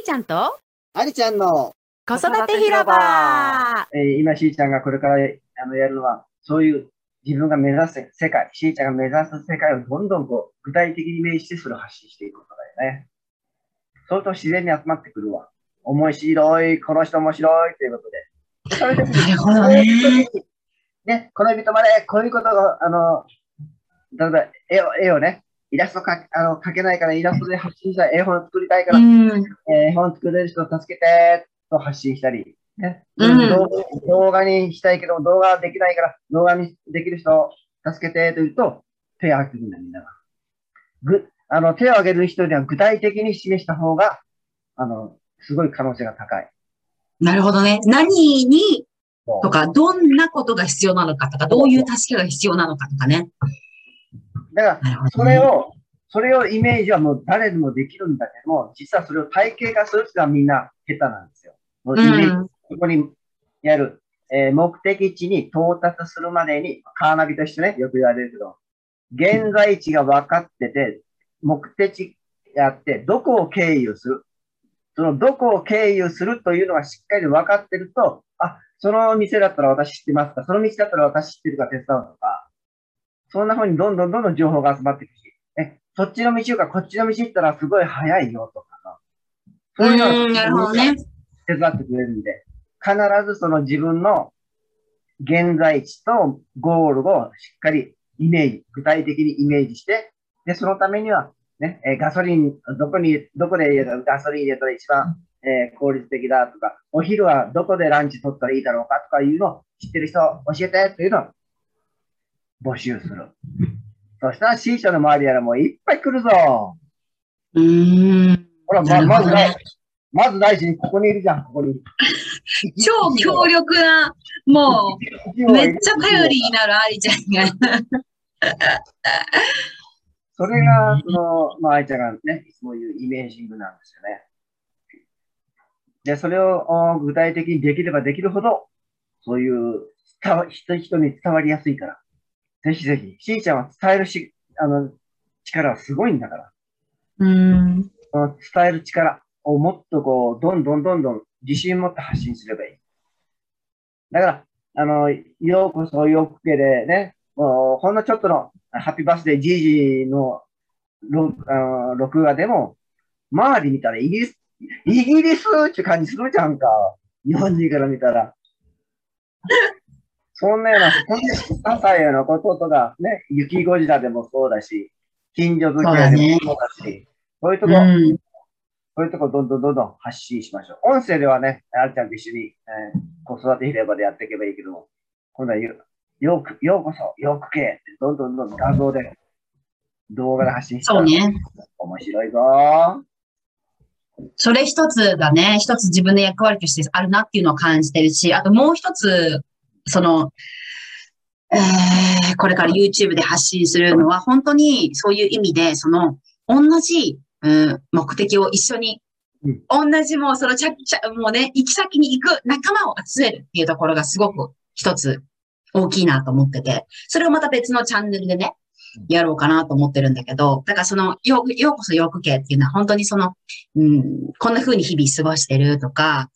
ーちゃんと？ありちゃんの、子育て広場えー今、しーちゃんがこれからあのやるのは、そういう自分が目指す世界、しーちゃんが目指す世界をどんどんこう具体的にイメージしてそれを発信していくことだよね。そうすると自然に集まってくるわ。面白い、この人面白いということで。それでなるほどね。ね、この人までこういうことが、あの、絵を、絵をね、イラストかあの描けないからイラストで発信したい、絵本作りたいから、うん。えー絵本作れる人を助けてと発信したり、ねうん動動画にしたいけど動画できないから動画にできる人を助けてと言うと手を挙げるんだみんなが。ぐあの手を挙げる人には具体的に示した方があのすごい可能性が高い。なるほどね。何にとか、どんなことが必要なのかとか、どういう助けが必要なのかとかね。だからそれを、それをイメージはもう誰でもできるんだけども、実はそれを体系化する人はみんな下手なんですよ。もうイメージうん。ここにやる、えー目的地に到達するまでに、カーナビとしてね、よく言われるけど、現在地が分かってて、目的地があって、どこを経由する。そのどこを経由するというのがしっかり分かってると、あ、その店だったら私知ってますか？その道だったら私知ってるから手伝うとか、そんな風にどんどんどんどん情報が集まっていくし、え、そっちの道かこっちの道行ったらすごい早いよとかな。そういうのがうん、なるほどね。手伝ってくれるんで、必ずその自分の現在地とゴールをしっかりイメージ、具体的にイメージして、で、そのためには、ね、えーガソリン、どこに、どこで入れたら、ガソリン入れたら一番、えー効率的だとか、お昼はどこでランチ取ったらいいだろうかとかいうのを知ってる人教えてというのを募集する。そしたら C 社の周りやらもういっぱい来るぞ。うーん。ほら、ま、まずね、まず大事にここにいるじゃん、ここに。超強力な、もう、めっちゃ頼りになるありちゃんが。それが、その、まあ、愛ちゃんがね、いつも言うイメージングなんですよね。で、それをお具体的にできればできるほど、そういう伝わ人人に伝わりやすいから、ぜひぜひ、しーちゃんは伝えるし、あの、力はすごいんだから、うーん。伝える力をもっとこう、どんどんどんどん自信持って発信すればいい。だから、あの、ようこそよくけでね、もうほんのちょっとのハッピーバースデージージーの録あの録画でも、周り見たらイギリス、イギリスって感じするじゃんか。日本人から見たら。そんなような、些細なこととか、ね、雪ゴジラでもそうだし、近所付き合いでもそうだし、そういうとこ、うん。そういうとこどんどんどんどん発信しましょう。音声ではね、あるちゃんと一緒に、えー子育て広場でやっていけばいいけども、今度はよよく、ようこそ、よくけって、どんどんどんどん画像で、動画で発信してそうね。面白いぞそれ一つがね、一つ自分の役割としてあるなっていうのを感じてるし、あともう一つ、その、えー、これから YouTube で発信するのは、本当にそういう意味で、その、同じ、うん、目的を一緒に、同じもうそのちゃ、ちゃ、もうね、行き先に行く仲間を集めるっていうところがすごく一つ大きいなと思ってて、それをまた別のチャンネルでね、やろうかなと思ってるんだけど、だからその、よう、ようこそようく系っていうのは本当にその、うん、こんな風に日々過ごしてるとか、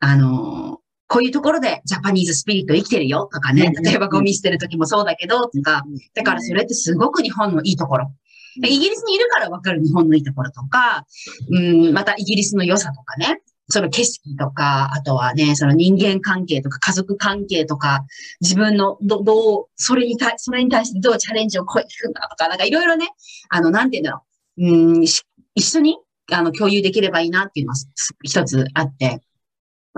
あの、こういうところでジャパニーズスピリット生きてるよとかね、うん例えばゴミ捨てる時もそうだけど、とか、だからそれってすごく日本のいいところ。でイギリスにいるからわかる日本のいいところとか、うん、またイギリスの良さとかね、その景色とか、あとはね、その人間関係とか家族関係とか、自分のど、どう、それに対、それに対してどうチャレンジを超えていくんだとか、なんかいろいろね、あの、なんて言うんだろう、うん、し一緒に、あの、共有できればいいなっていうのはす一つあって、で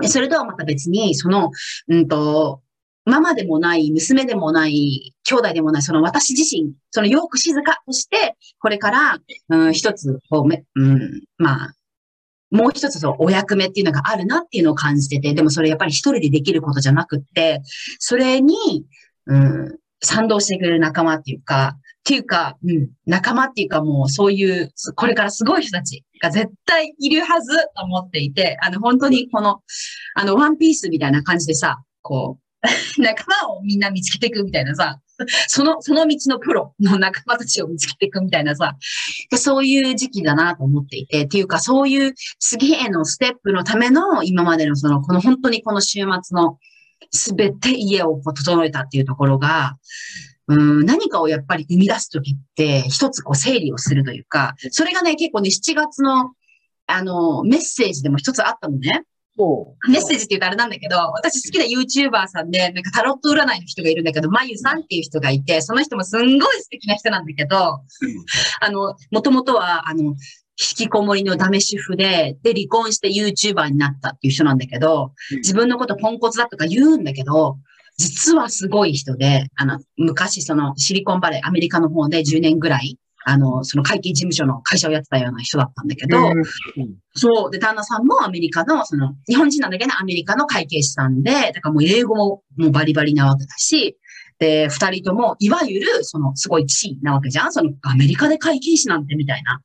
それとはまた別に、その、うんと、ママでもない、娘でもない、兄弟でもない、その私自身、そのよく静かとして、これから、うん、一つ、こうめ、うん、まあ、もう一つそう、お役目っていうのがあるなっていうのを感じてて、でもそれやっぱり一人でできることじゃなくって、それに、うん、賛同してくれる仲間っていうか、っていうか、うん、仲間っていうかもうそういう、これからすごい人たちが絶対いるはずと思っていて、あの、本当にこの、あの、ワンピースみたいな感じでさ、こう、仲間をみんな見つけていくみたいなさ、その、その道のプロの仲間たちを見つけていくみたいなさ、そういう時期だなと思っていて、っていうかそういう次へのステップのための今までのその、この本当にこの週末のすべて家をこう整えたっていうところが、うん、何かをやっぱり生み出すときって、一つこう整理をするというか、それがね、結構ね、7月の、あの、メッセージでも一つあったのね。メッセージって言うとあれなんだけど、私好きな YouTuber さんで、なんかタロット占いの人がいるんだけど、まゆさんっていう人がいて、その人もすんごい素敵な人なんだけど、あの、もともとは、あの、引きこもりのダメ主婦で、で、離婚して YouTuber になったっていう人なんだけど、自分のことポンコツだとか言うんだけど、実はすごい人で、あの、昔そのシリコンバレー、アメリカの方で10年ぐらい、あの、その会計事務所の会社をやってたような人だったんだけど、うんそう。で、旦那さんもアメリカの、その、日本人なんだけど、アメリカの会計士さんで、だからもう英語ももうバリバリなわけだし、で、二人とも、いわゆる、その、すごい地位なわけじゃんその、アメリカで会計士なんてみたいな。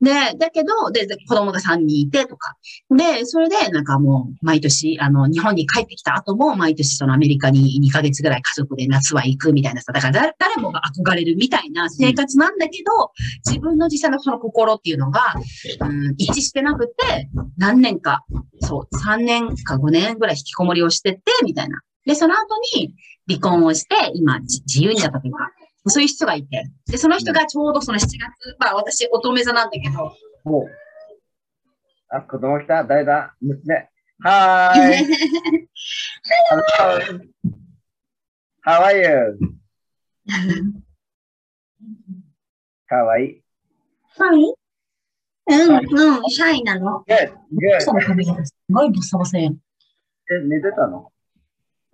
で、だけど、で、子供が3人いてとか。で、それで、なんかもう、毎年、あの、日本に帰ってきた後も、毎年そのアメリカに2ヶ月ぐらい家族で夏は行くみたいなさ、だから誰もが憧れるみたいな生活なんだけど、自分の実際のその心っていうのが、うん、一致してなくて、何年か、そう、3年か5年ぐらい引きこもりをしてて、みたいな。で、その後に離婚をして、今、じ自由になったというか、そういう人がいて、で、その人がちょうどその7月、まあ私、乙女座なんだけど、もう。あ、子供来た。誰だ？娘。はーい。How are you? かわいい。はいうん、うん、シャイなの。Good, good. すごいボサボサやん。え、寝てたの？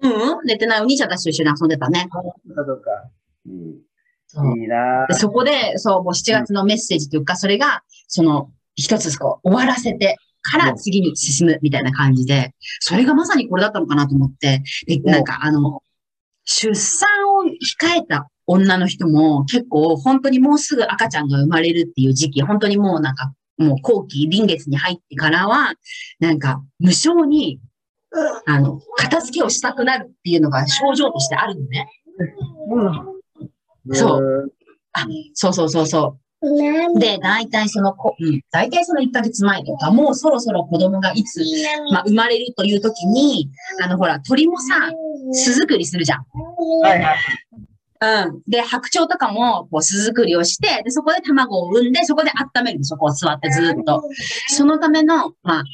うん、寝てないお兄ちゃんたちと一緒に遊んでたね。そうかそうんそう。いいな。でそこで、そう、もう7月のメッセージというか、それが、その、一つこう、終わらせてから次に進むみたいな感じで、それがまさにこれだったのかなと思って、で、なんかあの、出産を控えた女の人も結構本当にもうすぐ赤ちゃんが生まれるっていう時期、本当にもうなんか、もう後期、臨月に入ってからは、なんか無償に、あの、片付けをしたくなるっていうのが症状としてあるのね。そうあ、そうそうそうそう。で、大体その子、うん、大体その1ヶ月前とか、もうそろそろ子供がいつ、まあ、生まれるという時に、あの、ほら、鳥もさ、巣作りするじゃん。はいはい。うん。で、白鳥とかも、こう、巣作りをして、で、そこで卵を産んで、そこで温めるんでしょ、こう座ってずーっと。そのための、まあ、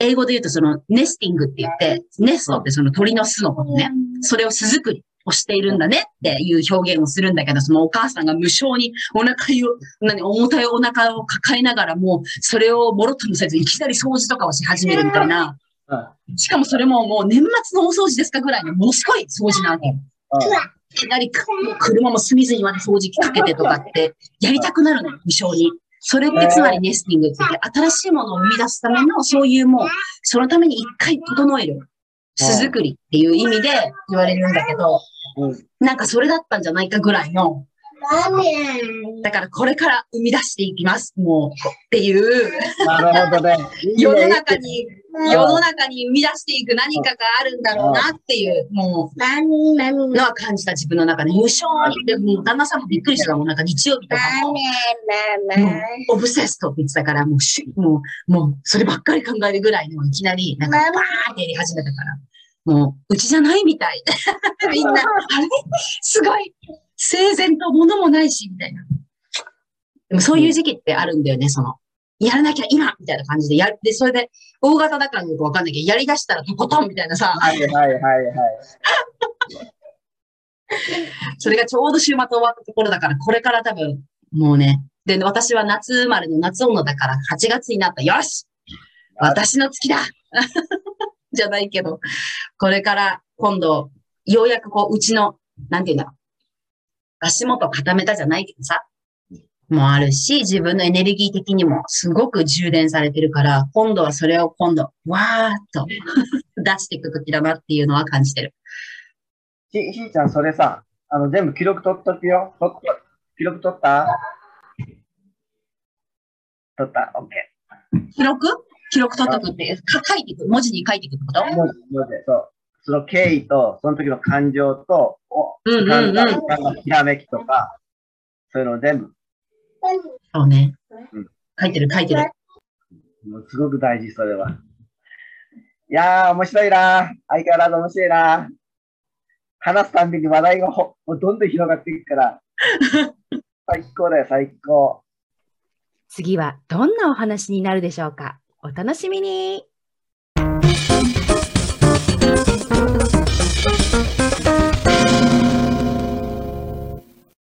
英語で言うとその、ネスティングって言って、ネストってその鳥の巣のことね。それを巣作りをしているんだねっていう表現をするんだけど、そのお母さんが無償にお腹を、何、重たいお腹を抱えながらも、それをもろともせず、いきなり掃除とかをし始めるみたいな。しかもそれももう年末の大掃除ですかぐらいのものすごい掃除なわけよ。いきなりく車も隅々まで掃除機かけてとかって、やりたくなるのよ、無償に。それってつまりネスティングって言って、新しいものを生み出すための、そういうもう、そのために一回整える。巣作りっていう意味で言われるんだけど、うん。なんかそれだったんじゃないかぐらいの、だからこれから生み出していきます、もう、っていう、なるほどね。世の中に、世の中に生み出していく何かがあるんだろうなっていう、もう、のは感じた自分の中で、無償に、でもう旦那さんもびっくりしたもん、なんか日曜日とか。も、オブセストって言ってたから、もうし、もう、もう、そればっかり考えるぐらいの、いきなり、なんか、バーってやり始めたから、もう、うちじゃないみたい。みんな、あれ？すごい、整然と物もないし、みたいな。でもそういう時期ってあるんだよね、その、やらなきゃ今みたいな感じで、やで、それで、大型だからよくわかんないけど、やり出したらとことんみたいなさ、はいはいはいはい。それがちょうど週末終わったところだから、これから多分、もうね。で、私は夏生まれの夏女だから、8月になった。よし私の月だ じゃないけど、これから今度、ようやくこう、うちの、なんていうんだろう。足元固めたじゃないけどさ、もあるし、自分のエネルギー的にもすごく充電されてるから、今度はそれを今度、わーっと出していく時だなっていうのは感じてる。し、しーちゃん、それさ、あの、全部記録取っとくよ。取っと記録取った？取った？オッケ記録？記録取っとくって、か書いていく。文字に書いていくってこと？ー。もう、もうで、そう。その経緯と、その時の感情と、お、うんうんうんひらめきとか、そういうのを全部、そうねうん。書いてる書いてる。もうすごく大事、それは。いやー、面白いな相変わらず面白いな話すたんびに話題がほもうどんどん広がっていくから。最高だよ、最高。次はどんなお話になるでしょうかお楽しみに